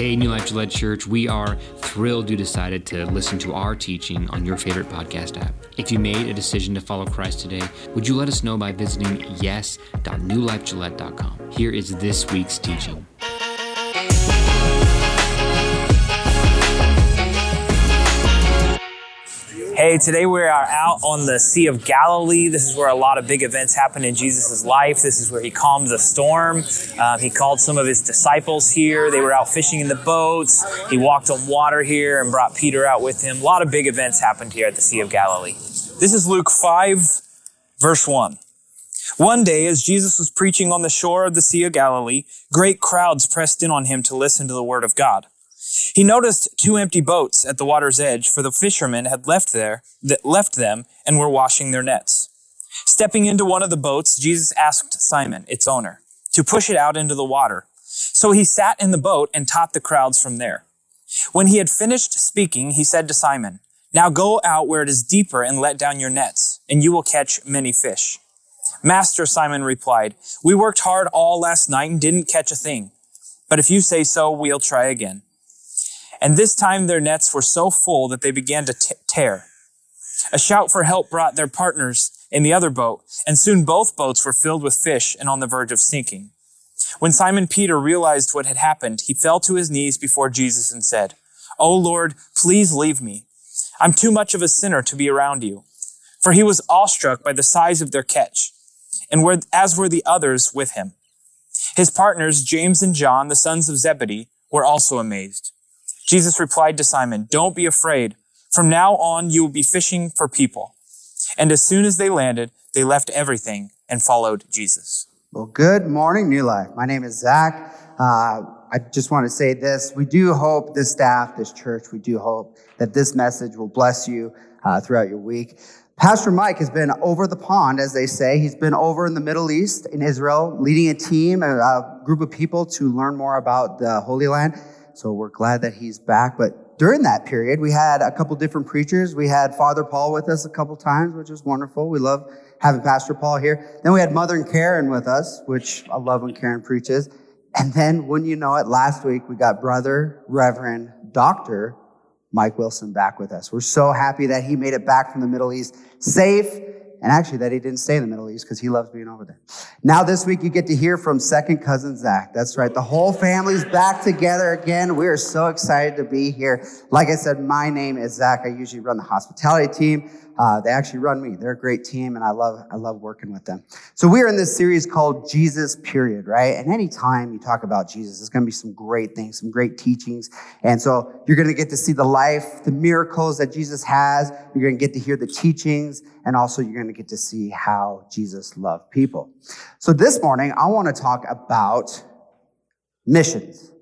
Hey, New Life Gillette Church, we are thrilled you decided to listen to our teaching on your favorite podcast app. If you made a decision to follow Christ today, would you let us know by visiting yes.newlifegillette.com? Here is this week's teaching. Hey, today we are out on the Sea of Galilee. This is where a lot of big events happen in Jesus' life. This is where he calmed the storm. Um, he called some of his disciples here. They were out fishing in the boats. He walked on water here and brought Peter out with him. A lot of big events happened here at the Sea of Galilee. This is Luke 5, verse 1. One day, as Jesus was preaching on the shore of the Sea of Galilee, great crowds pressed in on him to listen to the word of God. He noticed two empty boats at the water's edge, for the fishermen had left there, that left them, and were washing their nets. Stepping into one of the boats, Jesus asked Simon, its owner, to push it out into the water. So he sat in the boat and taught the crowds from there. When he had finished speaking, he said to Simon, Now go out where it is deeper and let down your nets, and you will catch many fish. Master, Simon replied, We worked hard all last night and didn't catch a thing. But if you say so, we'll try again. And this time their nets were so full that they began to t- tear. A shout for help brought their partners in the other boat, and soon both boats were filled with fish and on the verge of sinking. When Simon Peter realized what had happened, he fell to his knees before Jesus and said, Oh Lord, please leave me. I'm too much of a sinner to be around you. For he was awestruck by the size of their catch, and were, as were the others with him. His partners, James and John, the sons of Zebedee, were also amazed. Jesus replied to Simon, Don't be afraid. From now on, you will be fishing for people. And as soon as they landed, they left everything and followed Jesus. Well, good morning, New Life. My name is Zach. Uh, I just want to say this. We do hope, this staff, this church, we do hope that this message will bless you uh, throughout your week. Pastor Mike has been over the pond, as they say. He's been over in the Middle East, in Israel, leading a team, a, a group of people to learn more about the Holy Land. So we're glad that he's back. But during that period, we had a couple different preachers. We had Father Paul with us a couple times, which was wonderful. We love having Pastor Paul here. Then we had Mother and Karen with us, which I love when Karen preaches. And then, wouldn't you know it, last week we got Brother Reverend Dr. Mike Wilson back with us. We're so happy that he made it back from the Middle East safe and actually that he didn't stay in the Middle East because he loves being over there. Now this week you get to hear from second cousin Zach. That's right. The whole family's back together again. We are so excited to be here. Like I said, my name is Zach. I usually run the hospitality team. Uh, they actually run me. They're a great team, and I love I love working with them. So we are in this series called Jesus Period, right? And anytime you talk about Jesus, there's going to be some great things, some great teachings, and so you're going to get to see the life, the miracles that Jesus has. You're going to get to hear the teachings, and also you're going to get to see how Jesus loved people. So this morning, I want to talk about missions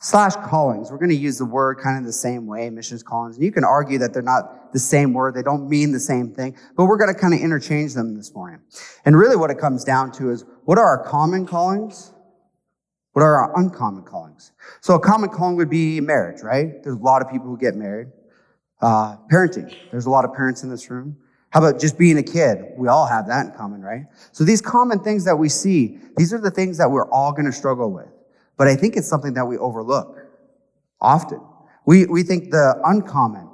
slash callings. We're going to use the word kind of the same way, missions, callings. And you can argue that they're not the same word. They don't mean the same thing, but we're going to kind of interchange them this morning. And really what it comes down to is what are our common callings? What are our uncommon callings? So a common calling would be marriage, right? There's a lot of people who get married. Uh, parenting. There's a lot of parents in this room. How about just being a kid? We all have that in common, right? So these common things that we see, these are the things that we're all going to struggle with. But I think it's something that we overlook often. We, we think the uncommon,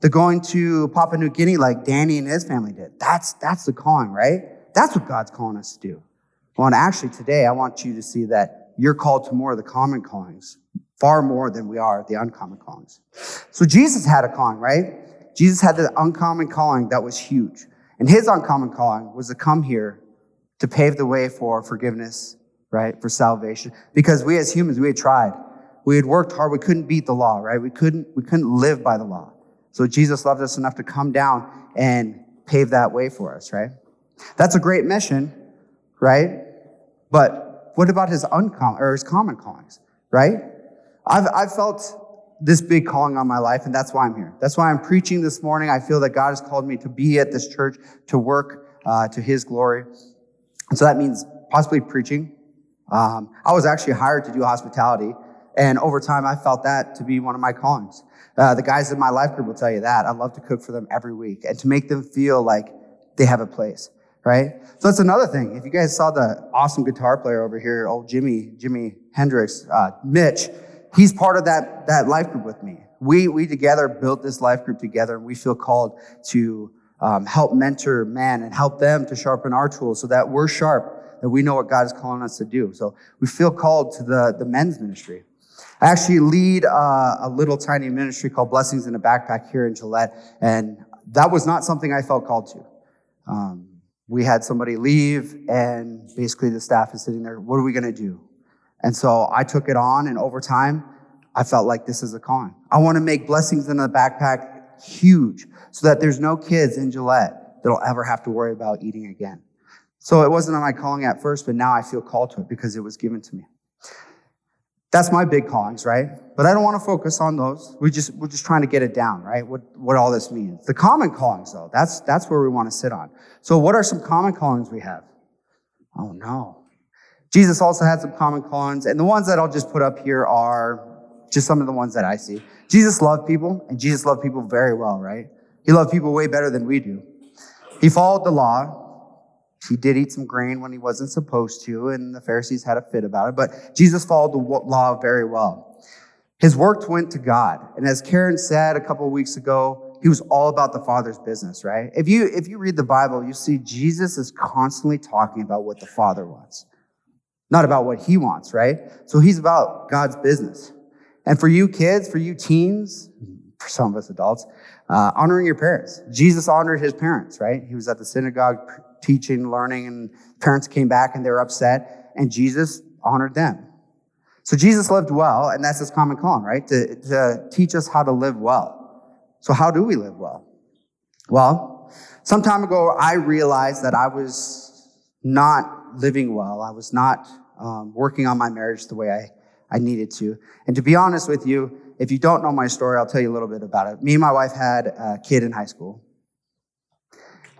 the going to Papua New Guinea like Danny and his family did, that's, that's the calling, right? That's what God's calling us to do. Well, and actually today, I want you to see that you're called to more of the common callings, far more than we are the uncommon callings. So Jesus had a calling, right? Jesus had the uncommon calling that was huge. And his uncommon calling was to come here to pave the way for forgiveness right, for salvation. Because we as humans, we had tried. We had worked hard. We couldn't beat the law, right? We couldn't, we couldn't live by the law. So Jesus loved us enough to come down and pave that way for us, right? That's a great mission, right? But what about his uncommon or his common callings, right? I've, I've felt this big calling on my life, and that's why I'm here. That's why I'm preaching this morning. I feel that God has called me to be at this church to work uh, to His glory. And so that means possibly preaching, um, I was actually hired to do hospitality, and over time, I felt that to be one of my callings. Uh, the guys in my life group will tell you that. I love to cook for them every week and to make them feel like they have a place, right? So that's another thing. If you guys saw the awesome guitar player over here, old Jimmy, Jimmy Hendrix, uh, Mitch, He's part of that, that life group with me. We, we together built this life group together and we feel called to um, help mentor men and help them to sharpen our tools so that we're sharp, that we know what God is calling us to do. So we feel called to the, the men's ministry. I actually lead uh, a little tiny ministry called Blessings in a Backpack here in Gillette, and that was not something I felt called to. Um, we had somebody leave, and basically the staff is sitting there, what are we going to do? And so I took it on, and over time, I felt like this is a calling. I want to make Blessings in a Backpack huge so that there's no kids in Gillette that'll ever have to worry about eating again. So it wasn't on my calling at first, but now I feel called to it because it was given to me. That's my big callings, right? But I don't want to focus on those. We just, we're just trying to get it down, right? What, what all this means. The common callings, though, that's, that's where we want to sit on. So what are some common callings we have? Oh no. Jesus also had some common callings, and the ones that I'll just put up here are just some of the ones that I see. Jesus loved people, and Jesus loved people very well, right? He loved people way better than we do. He followed the law. He did eat some grain when he wasn't supposed to, and the Pharisees had a fit about it, but Jesus followed the law very well. His work went to God. And as Karen said a couple of weeks ago, he was all about the Father's business, right? If you, if you read the Bible, you see Jesus is constantly talking about what the Father wants, not about what he wants, right? So he's about God's business. And for you kids, for you teens, for some of us adults, uh, honoring your parents. Jesus honored his parents, right? He was at the synagogue teaching, learning, and parents came back and they were upset, and Jesus honored them. So Jesus lived well, and that's his common calling, right? To, to teach us how to live well. So how do we live well? Well, some time ago, I realized that I was not living well. I was not um, working on my marriage the way I, I needed to. And to be honest with you, if you don't know my story, I'll tell you a little bit about it. Me and my wife had a kid in high school.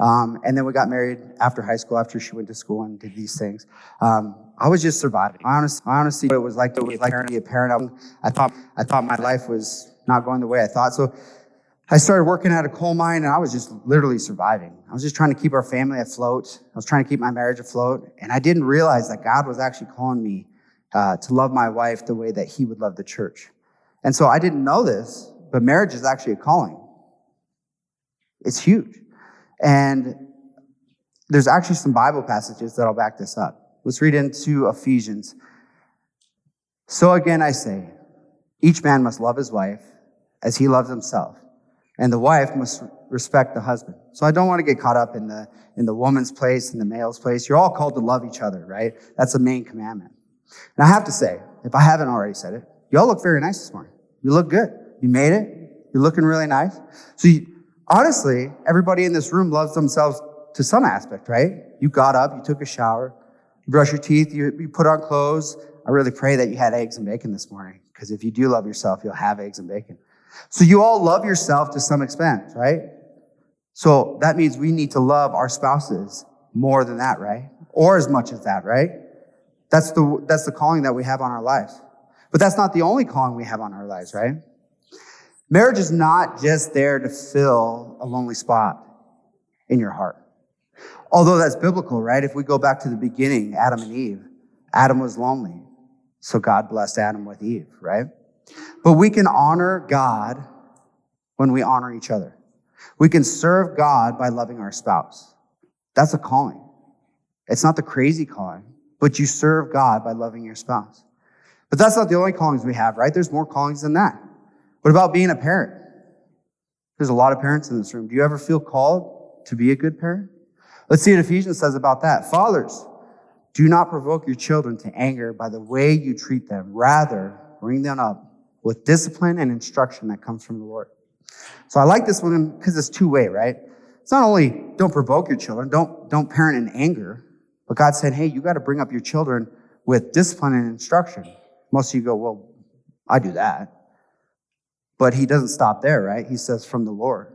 Um, and then we got married after high school, after she went to school and did these things. Um, I was just surviving. I honestly, I honestly, it was like to be a parent. Be a parent. I thought, I thought my life was not going the way I thought. So I started working at a coal mine, and I was just literally surviving. I was just trying to keep our family afloat. I was trying to keep my marriage afloat, and I didn't realize that God was actually calling me uh, to love my wife the way that He would love the church. And so I didn't know this, but marriage is actually a calling. It's huge. And there's actually some Bible passages that'll back this up. Let's read into Ephesians. So again, I say, each man must love his wife as he loves himself, and the wife must respect the husband. So I don't want to get caught up in the, in the woman's place and the male's place. You're all called to love each other, right? That's the main commandment. And I have to say, if I haven't already said it, y'all look very nice this morning. You look good. You made it. You're looking really nice. So you, honestly, everybody in this room loves themselves to some aspect, right? You got up, you took a shower, you brush your teeth, you, you put on clothes. I really pray that you had eggs and bacon this morning, because if you do love yourself, you'll have eggs and bacon. So you all love yourself to some extent, right? So that means we need to love our spouses more than that, right? Or as much as that, right? That's the, that's the calling that we have on our lives. But that's not the only calling we have on our lives, right? Marriage is not just there to fill a lonely spot in your heart. Although that's biblical, right? If we go back to the beginning, Adam and Eve, Adam was lonely. So God blessed Adam with Eve, right? But we can honor God when we honor each other. We can serve God by loving our spouse. That's a calling. It's not the crazy calling, but you serve God by loving your spouse. But that's not the only callings we have, right? There's more callings than that. What about being a parent? There's a lot of parents in this room. Do you ever feel called to be a good parent? Let's see what Ephesians says about that. Fathers, do not provoke your children to anger by the way you treat them. Rather, bring them up with discipline and instruction that comes from the Lord. So I like this one because it's two way, right? It's not only don't provoke your children, don't, don't parent in anger, but God said, hey, you got to bring up your children with discipline and instruction. Most of you go, well, I do that. But he doesn't stop there, right? He says from the Lord.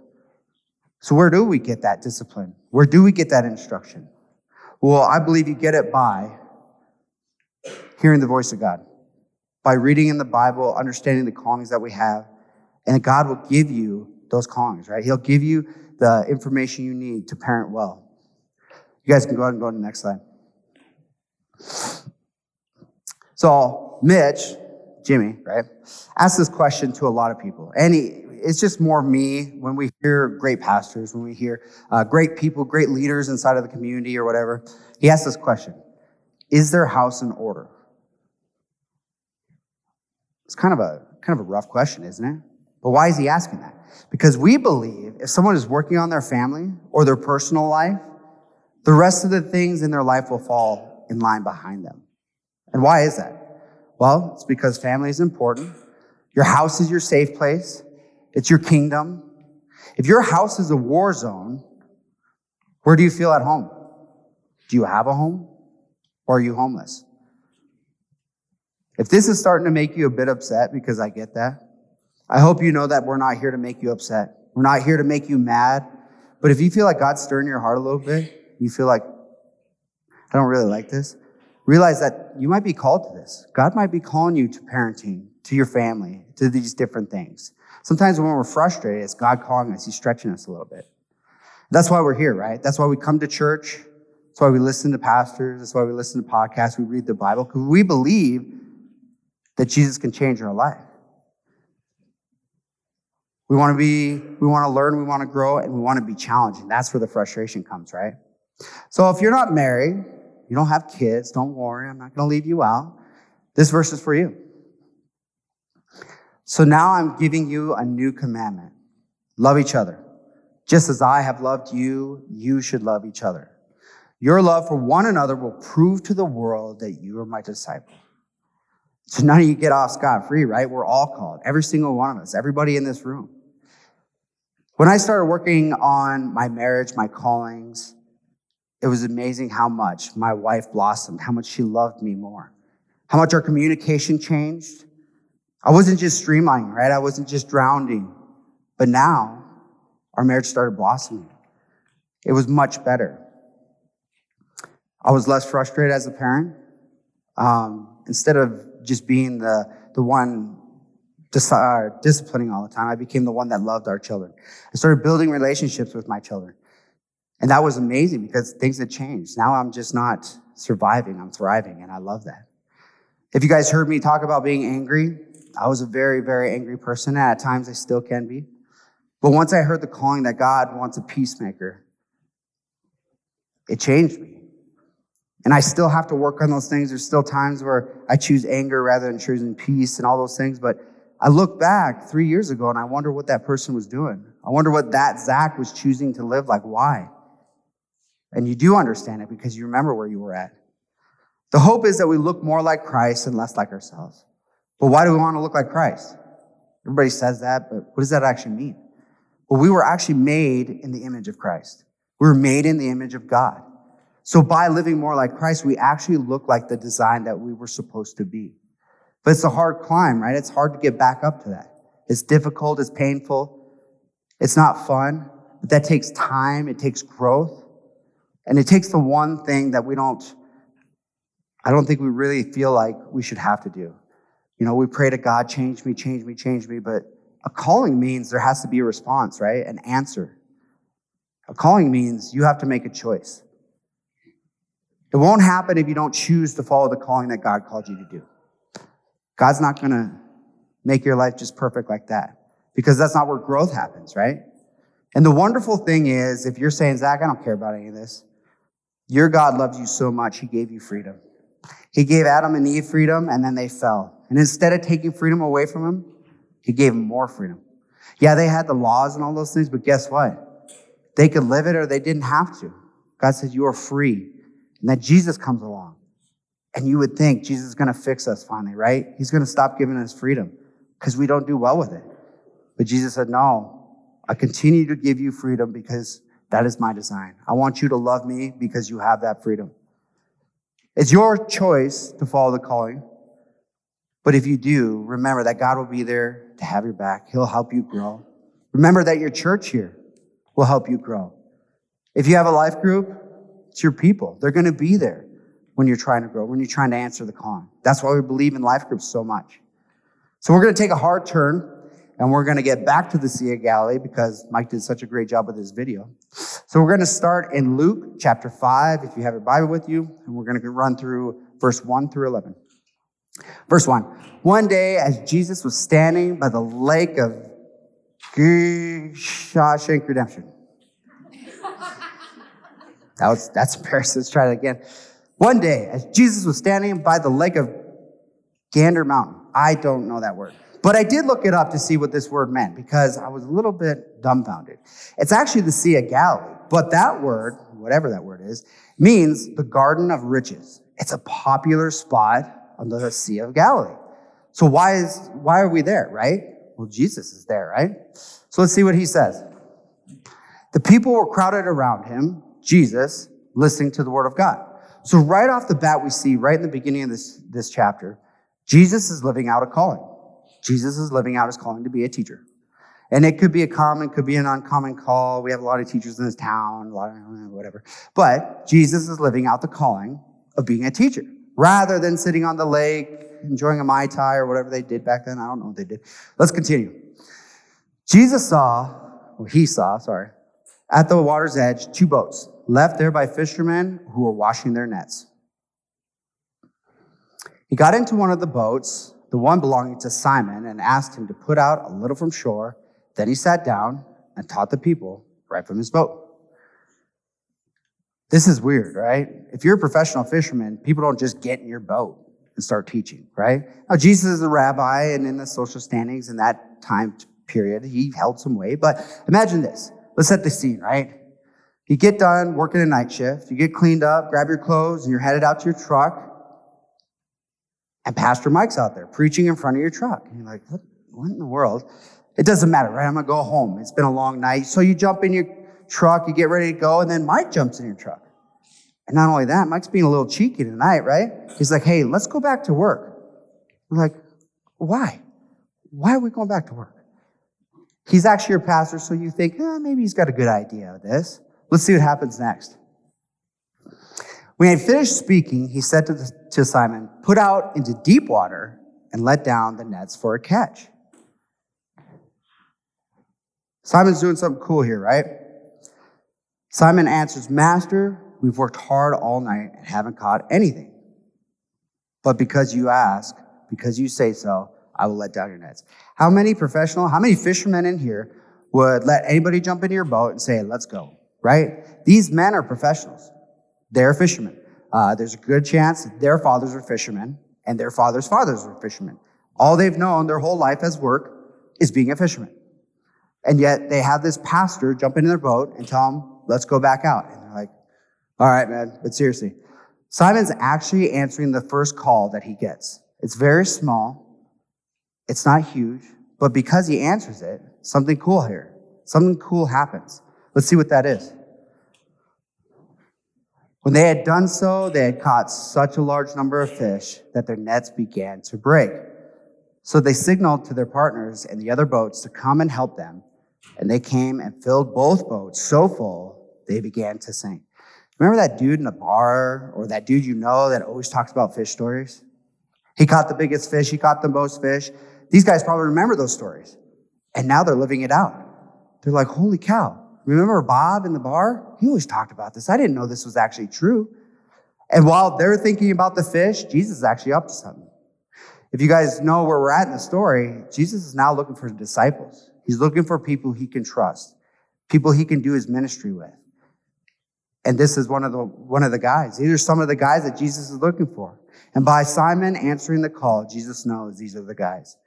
So where do we get that discipline? Where do we get that instruction? Well, I believe you get it by hearing the voice of God, by reading in the Bible, understanding the callings that we have, and God will give you those callings, right? He'll give you the information you need to parent well. You guys can go ahead and go to the next slide. So, Mitch Jimmy, right, asked this question to a lot of people. And he, it's just more me when we hear great pastors, when we hear uh, great people, great leaders inside of the community or whatever. He asked this question Is their house in order? It's kind of a kind of a rough question, isn't it? But why is he asking that? Because we believe if someone is working on their family or their personal life, the rest of the things in their life will fall in line behind them. And why is that? Well, it's because family is important. Your house is your safe place. It's your kingdom. If your house is a war zone, where do you feel at home? Do you have a home or are you homeless? If this is starting to make you a bit upset, because I get that, I hope you know that we're not here to make you upset. We're not here to make you mad. But if you feel like God's stirring your heart a little bit, you feel like, I don't really like this, realize that you might be called to this. God might be calling you to parenting, to your family, to these different things. Sometimes when we're frustrated, it's God calling us. He's stretching us a little bit. That's why we're here, right? That's why we come to church. That's why we listen to pastors. That's why we listen to podcasts. We read the Bible because we believe that Jesus can change our life. We want to be, we want to learn, we want to grow, and we want to be challenged. And that's where the frustration comes, right? So if you're not married, you don't have kids, don't worry, I'm not going to leave you out. This verse is for you. So now I'm giving you a new commandment. Love each other. Just as I have loved you, you should love each other. Your love for one another will prove to the world that you are my disciple. So none of you get off scot free, right? We're all called, every single one of us, everybody in this room. When I started working on my marriage, my callings, it was amazing how much my wife blossomed, how much she loved me more, how much our communication changed. I wasn't just streamlining, right? I wasn't just drowning. But now our marriage started blossoming. It was much better. I was less frustrated as a parent. Um, instead of just being the, the one dis- uh, disciplining all the time. I became the one that loved our children. I started building relationships with my children. And that was amazing because things had changed. Now I'm just not surviving, I'm thriving, and I love that. If you guys heard me talk about being angry, I was a very, very angry person, and at times I still can be. But once I heard the calling that God wants a peacemaker, it changed me. And I still have to work on those things. There's still times where I choose anger rather than choosing peace and all those things. But I look back three years ago and I wonder what that person was doing. I wonder what that Zach was choosing to live like. Why? And you do understand it because you remember where you were at. The hope is that we look more like Christ and less like ourselves. But why do we want to look like Christ? Everybody says that, but what does that actually mean? Well, we were actually made in the image of Christ. We were made in the image of God. So by living more like Christ, we actually look like the design that we were supposed to be. But it's a hard climb, right? It's hard to get back up to that. It's difficult. It's painful. It's not fun, but that takes time. It takes growth. And it takes the one thing that we don't, I don't think we really feel like we should have to do. You know, we pray to God, change me, change me, change me, but a calling means there has to be a response, right? An answer. A calling means you have to make a choice. It won't happen if you don't choose to follow the calling that God called you to do. God's not going to make your life just perfect like that because that's not where growth happens, right? And the wonderful thing is, if you're saying, Zach, I don't care about any of this, your God loves you so much, he gave you freedom. He gave Adam and Eve freedom, and then they fell. And instead of taking freedom away from them, he gave them more freedom. Yeah, they had the laws and all those things, but guess what? They could live it or they didn't have to. God said, You are free. And then Jesus comes along. And you would think Jesus is going to fix us finally, right? He's going to stop giving us freedom because we don't do well with it. But Jesus said, No, I continue to give you freedom because that is my design. I want you to love me because you have that freedom. It's your choice to follow the calling. But if you do, remember that God will be there to have your back. He'll help you grow. Remember that your church here will help you grow. If you have a life group, it's your people. They're going to be there when you're trying to grow, when you're trying to answer the calling. That's why we believe in life groups so much. So we're going to take a hard turn and we're going to get back to the Sea of Galilee because Mike did such a great job with this video. So we're going to start in Luke chapter 5, if you have your Bible with you, and we're going to run through verse 1 through 11. Verse 1 One day, as Jesus was standing by the lake of Shawshank Redemption, that was, that's embarrassing. Let's try that again. One day, as Jesus was standing by the lake of Gander Mountain, I don't know that word. But I did look it up to see what this word meant because I was a little bit dumbfounded. It's actually the Sea of Galilee, but that word, whatever that word is, means the Garden of Riches. It's a popular spot on the Sea of Galilee. So why is why are we there, right? Well, Jesus is there, right? So let's see what he says. The people were crowded around him, Jesus, listening to the word of God. So right off the bat, we see right in the beginning of this, this chapter, Jesus is living out a calling. Jesus is living out his calling to be a teacher. And it could be a common, could be an uncommon call. We have a lot of teachers in this town, a lot of eh, whatever. But Jesus is living out the calling of being a teacher rather than sitting on the lake, enjoying a Mai Tai or whatever they did back then. I don't know what they did. Let's continue. Jesus saw, well, he saw, sorry, at the water's edge, two boats left there by fishermen who were washing their nets. He got into one of the boats, the one belonging to Simon, and asked him to put out a little from shore. Then he sat down and taught the people right from his boat. This is weird, right? If you're a professional fisherman, people don't just get in your boat and start teaching, right? Now, Jesus is a rabbi, and in the social standings in that time period, he held some weight. But imagine this. Let's set the scene, right? You get done working a night shift, you get cleaned up, grab your clothes, and you're headed out to your truck. And Pastor Mike's out there preaching in front of your truck. And you're like, what, what in the world? It doesn't matter, right? I'm going to go home. It's been a long night. So you jump in your truck, you get ready to go, and then Mike jumps in your truck. And not only that, Mike's being a little cheeky tonight, right? He's like, hey, let's go back to work. We're like, why? Why are we going back to work? He's actually your pastor, so you think, eh, maybe he's got a good idea of this. Let's see what happens next. When he had finished speaking, he said to, the, to Simon, Put out into deep water and let down the nets for a catch. Simon's doing something cool here, right? Simon answers, Master, we've worked hard all night and haven't caught anything. But because you ask, because you say so, I will let down your nets. How many professional, how many fishermen in here would let anybody jump into your boat and say, let's go? right? These men are professionals. They're fishermen. Uh, there's a good chance their fathers were fishermen and their fathers' fathers were fishermen. All they've known their whole life as work is being a fisherman. And yet they have this pastor jump into their boat and tell them, let's go back out. And they're like, all right, man, but seriously. Simon's actually answering the first call that he gets. It's very small. It's not huge, but because he answers it, something cool here. Something cool happens. Let's see what that is. When they had done so, they had caught such a large number of fish that their nets began to break. So they signaled to their partners in the other boats to come and help them. And they came and filled both boats so full they began to sink. Remember that dude in the bar or that dude you know that always talks about fish stories? He caught the biggest fish, he caught the most fish. These guys probably remember those stories. And now they're living it out. They're like, holy cow, Remember Bob in the bar? He always talked about this. I didn't know this was actually true. And while they're thinking about the fish, Jesus is actually up to something. If you guys know where we're at in the story, Jesus is now looking for disciples. He's looking for people he can trust, people he can do his ministry with. And this is one of the one of the guys. These are some of the guys that Jesus is looking for. And by Simon answering the call, Jesus knows these are the guys.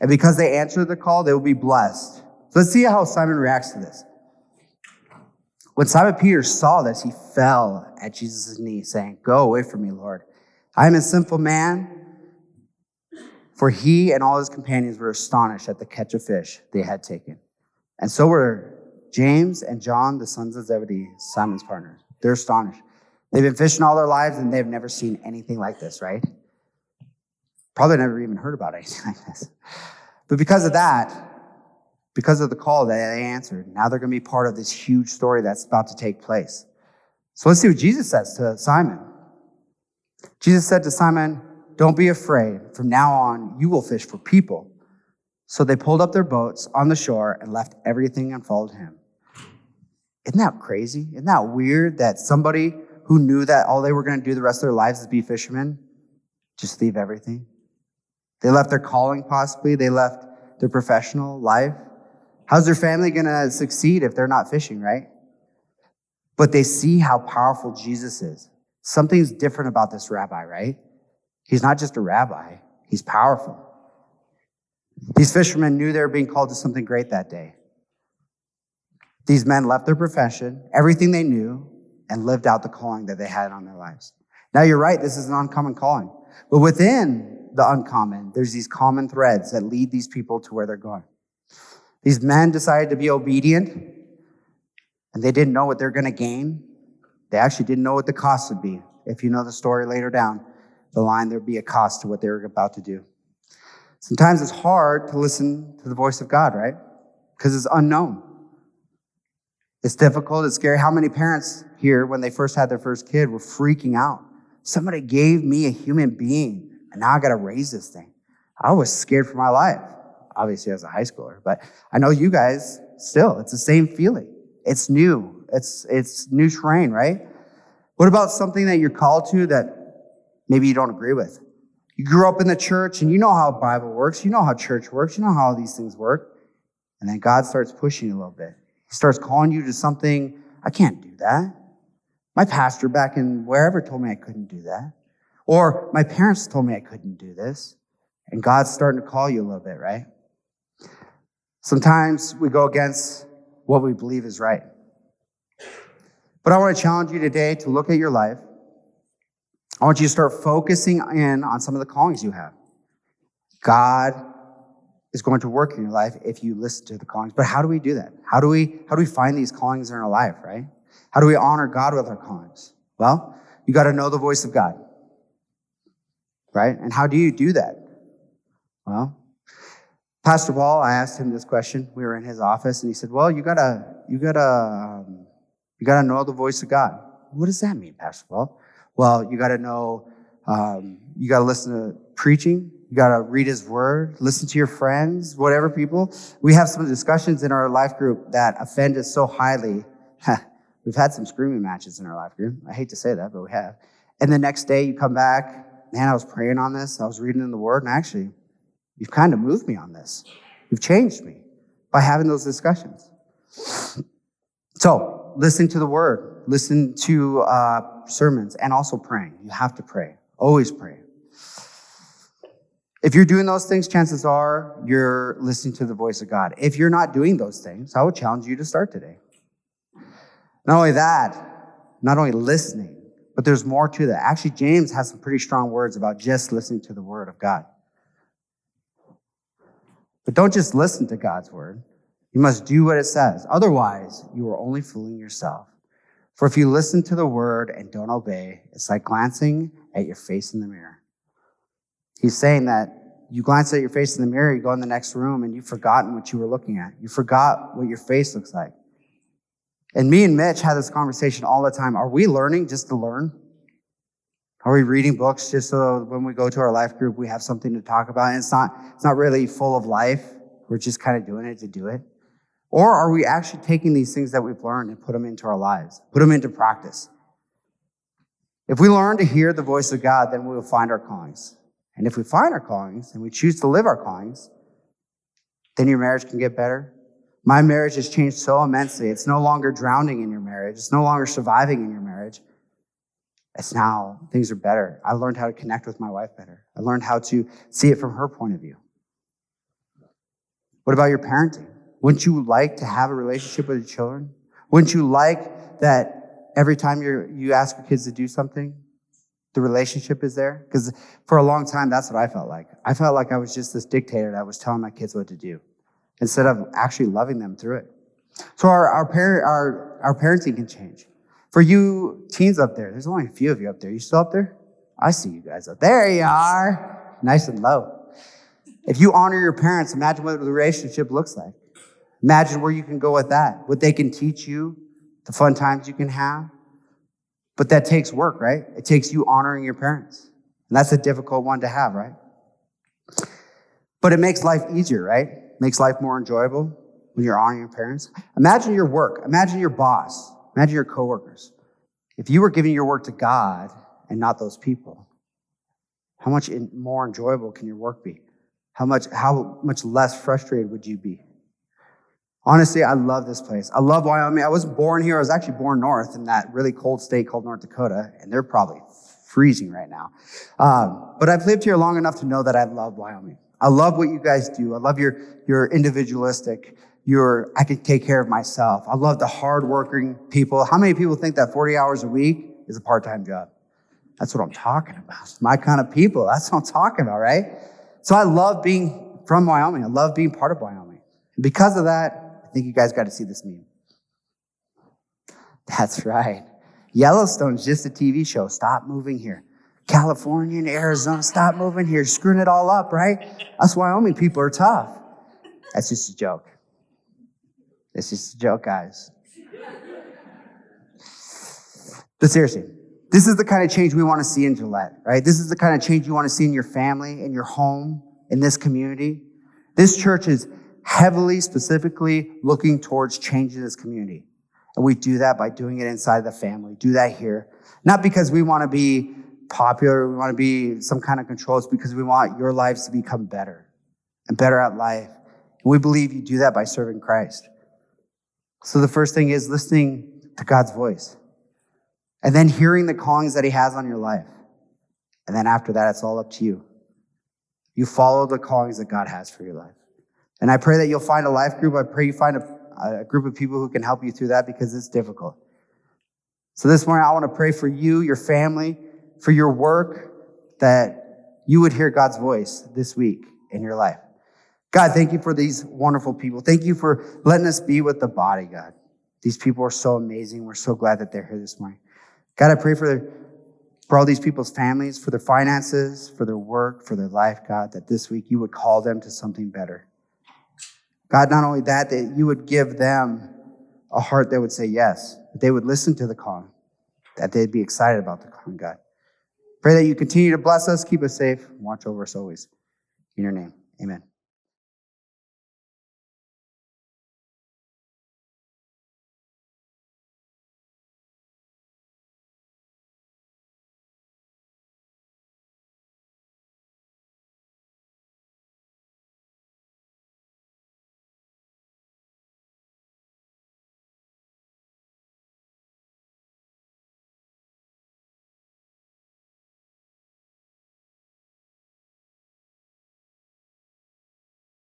And because they answer the call, they will be blessed. So let's see how Simon reacts to this. When Simon Peter saw this, he fell at Jesus' knees, saying, Go away from me, Lord. I am a sinful man. For he and all his companions were astonished at the catch of fish they had taken. And so were James and John, the sons of Zebedee, Simon's partners. They're astonished. They've been fishing all their lives and they've never seen anything like this, right? Probably never even heard about anything like this. But because of that, because of the call that they answered. Now they're going to be part of this huge story that's about to take place. So let's see what Jesus says to Simon. Jesus said to Simon, Don't be afraid. From now on, you will fish for people. So they pulled up their boats on the shore and left everything and followed him. Isn't that crazy? Isn't that weird that somebody who knew that all they were going to do the rest of their lives is be fishermen just leave everything? They left their calling, possibly. They left their professional life. How's their family going to succeed if they're not fishing, right? But they see how powerful Jesus is. Something's different about this rabbi, right? He's not just a rabbi, he's powerful. These fishermen knew they were being called to something great that day. These men left their profession, everything they knew, and lived out the calling that they had on their lives. Now, you're right, this is an uncommon calling. But within the uncommon, there's these common threads that lead these people to where they're going. These men decided to be obedient, and they didn't know what they're going to gain. They actually didn't know what the cost would be. If you know the story later down the line, there'd be a cost to what they were about to do. Sometimes it's hard to listen to the voice of God, right? Because it's unknown. It's difficult, it's scary. How many parents here, when they first had their first kid, were freaking out? Somebody gave me a human being, and now I got to raise this thing. I was scared for my life, obviously, as a high schooler, but I know you guys still, it's the same feeling. It's new, it's, it's new terrain, right? What about something that you're called to that maybe you don't agree with? You grew up in the church and you know how Bible works, you know how church works, you know how these things work. And then God starts pushing you a little bit. He starts calling you to something, I can't do that. My pastor back in wherever told me I couldn't do that. Or my parents told me I couldn't do this. And God's starting to call you a little bit, right? Sometimes we go against what we believe is right. But I want to challenge you today to look at your life I want you to start focusing in on some of the callings you have. God is going to work in your life if you listen to the callings. But how do we do that? How do we how do we find these callings in our life, right? How do we honor God with our callings? Well, you got to know the voice of God. Right? And how do you do that? Well, Pastor Paul, I asked him this question. We were in his office and he said, "Well, you got to you got to um, you got to know the voice of God." What does that mean, Pastor Paul? Well, you got to know, um, you got to listen to preaching. You got to read his word, listen to your friends, whatever people. We have some discussions in our life group that offend us so highly. We've had some screaming matches in our life group. I hate to say that, but we have. And the next day you come back, man, I was praying on this. I was reading in the word, and actually, you've kind of moved me on this. You've changed me by having those discussions. So, listening to the word, listen to uh, sermons, and also praying. You have to pray. Always pray. If you're doing those things, chances are you're listening to the voice of God. If you're not doing those things, I would challenge you to start today. Not only that, not only listening, but there's more to that. Actually, James has some pretty strong words about just listening to the word of God. But don't just listen to God's word. You must do what it says. Otherwise, you are only fooling yourself. For if you listen to the word and don't obey, it's like glancing at your face in the mirror. He's saying that you glance at your face in the mirror, you go in the next room, and you've forgotten what you were looking at. You forgot what your face looks like. And me and Mitch had this conversation all the time. Are we learning just to learn? Are we reading books just so when we go to our life group, we have something to talk about? And it's not, it's not really full of life. We're just kind of doing it to do it. Or are we actually taking these things that we've learned and put them into our lives, put them into practice? If we learn to hear the voice of God, then we will find our callings. And if we find our callings and we choose to live our callings, then your marriage can get better. My marriage has changed so immensely. It's no longer drowning in your marriage. It's no longer surviving in your marriage. It's now things are better. I learned how to connect with my wife better. I learned how to see it from her point of view. What about your parenting? Wouldn't you like to have a relationship with your children? Wouldn't you like that every time you you ask your kids to do something, the relationship is there? Because for a long time, that's what I felt like. I felt like I was just this dictator that was telling my kids what to do instead of actually loving them through it. So our, our, parent, our, our parenting can change. For you teens up there, there's only a few of you up there. You still up there? I see you guys up there. You are. Nice and low. If you honor your parents, imagine what the relationship looks like. Imagine where you can go with that, what they can teach you, the fun times you can have. But that takes work, right? It takes you honoring your parents. And that's a difficult one to have, right? But it makes life easier, right? Makes life more enjoyable when you're honoring your parents. Imagine your work. Imagine your boss. Imagine your coworkers. If you were giving your work to God and not those people, how much more enjoyable can your work be? how much, how much less frustrated would you be? Honestly, I love this place. I love Wyoming. I wasn't born here. I was actually born north in that really cold state called North Dakota, and they're probably freezing right now. Um, but I've lived here long enough to know that I love Wyoming. I love what you guys do. I love your, your individualistic, your, I can take care of myself. I love the hardworking people. How many people think that 40 hours a week is a part-time job? That's what I'm talking about. My kind of people. That's what I'm talking about, right? So I love being from Wyoming. I love being part of Wyoming. And because of that, I think you guys got to see this meme. That's right. Yellowstone's just a TV show. Stop moving here. California and Arizona, stop moving here. Screwing it all up, right? Us Wyoming people are tough. That's just a joke. It's is a joke, guys. But seriously, this is the kind of change we want to see in Gillette, right? This is the kind of change you want to see in your family, in your home, in this community. This church is heavily, specifically looking towards changing this community. And we do that by doing it inside the family. Do that here. Not because we want to be popular, we want to be some kind of control. It's because we want your lives to become better and better at life. And we believe you do that by serving Christ. So the first thing is listening to God's voice and then hearing the callings that he has on your life. And then after that, it's all up to you. You follow the callings that God has for your life. And I pray that you'll find a life group. I pray you find a a group of people who can help you through that because it's difficult. So this morning, I want to pray for you, your family, for your work, that you would hear God's voice this week in your life. God, thank you for these wonderful people. Thank you for letting us be with the body, God. These people are so amazing. We're so glad that they're here this morning. God, I pray for, for all these people's families, for their finances, for their work, for their life, God, that this week you would call them to something better. God, not only that, that you would give them a heart that would say yes, that they would listen to the calling, that they'd be excited about the calling, God. Pray that you continue to bless us, keep us safe, watch over us always. In your name, amen.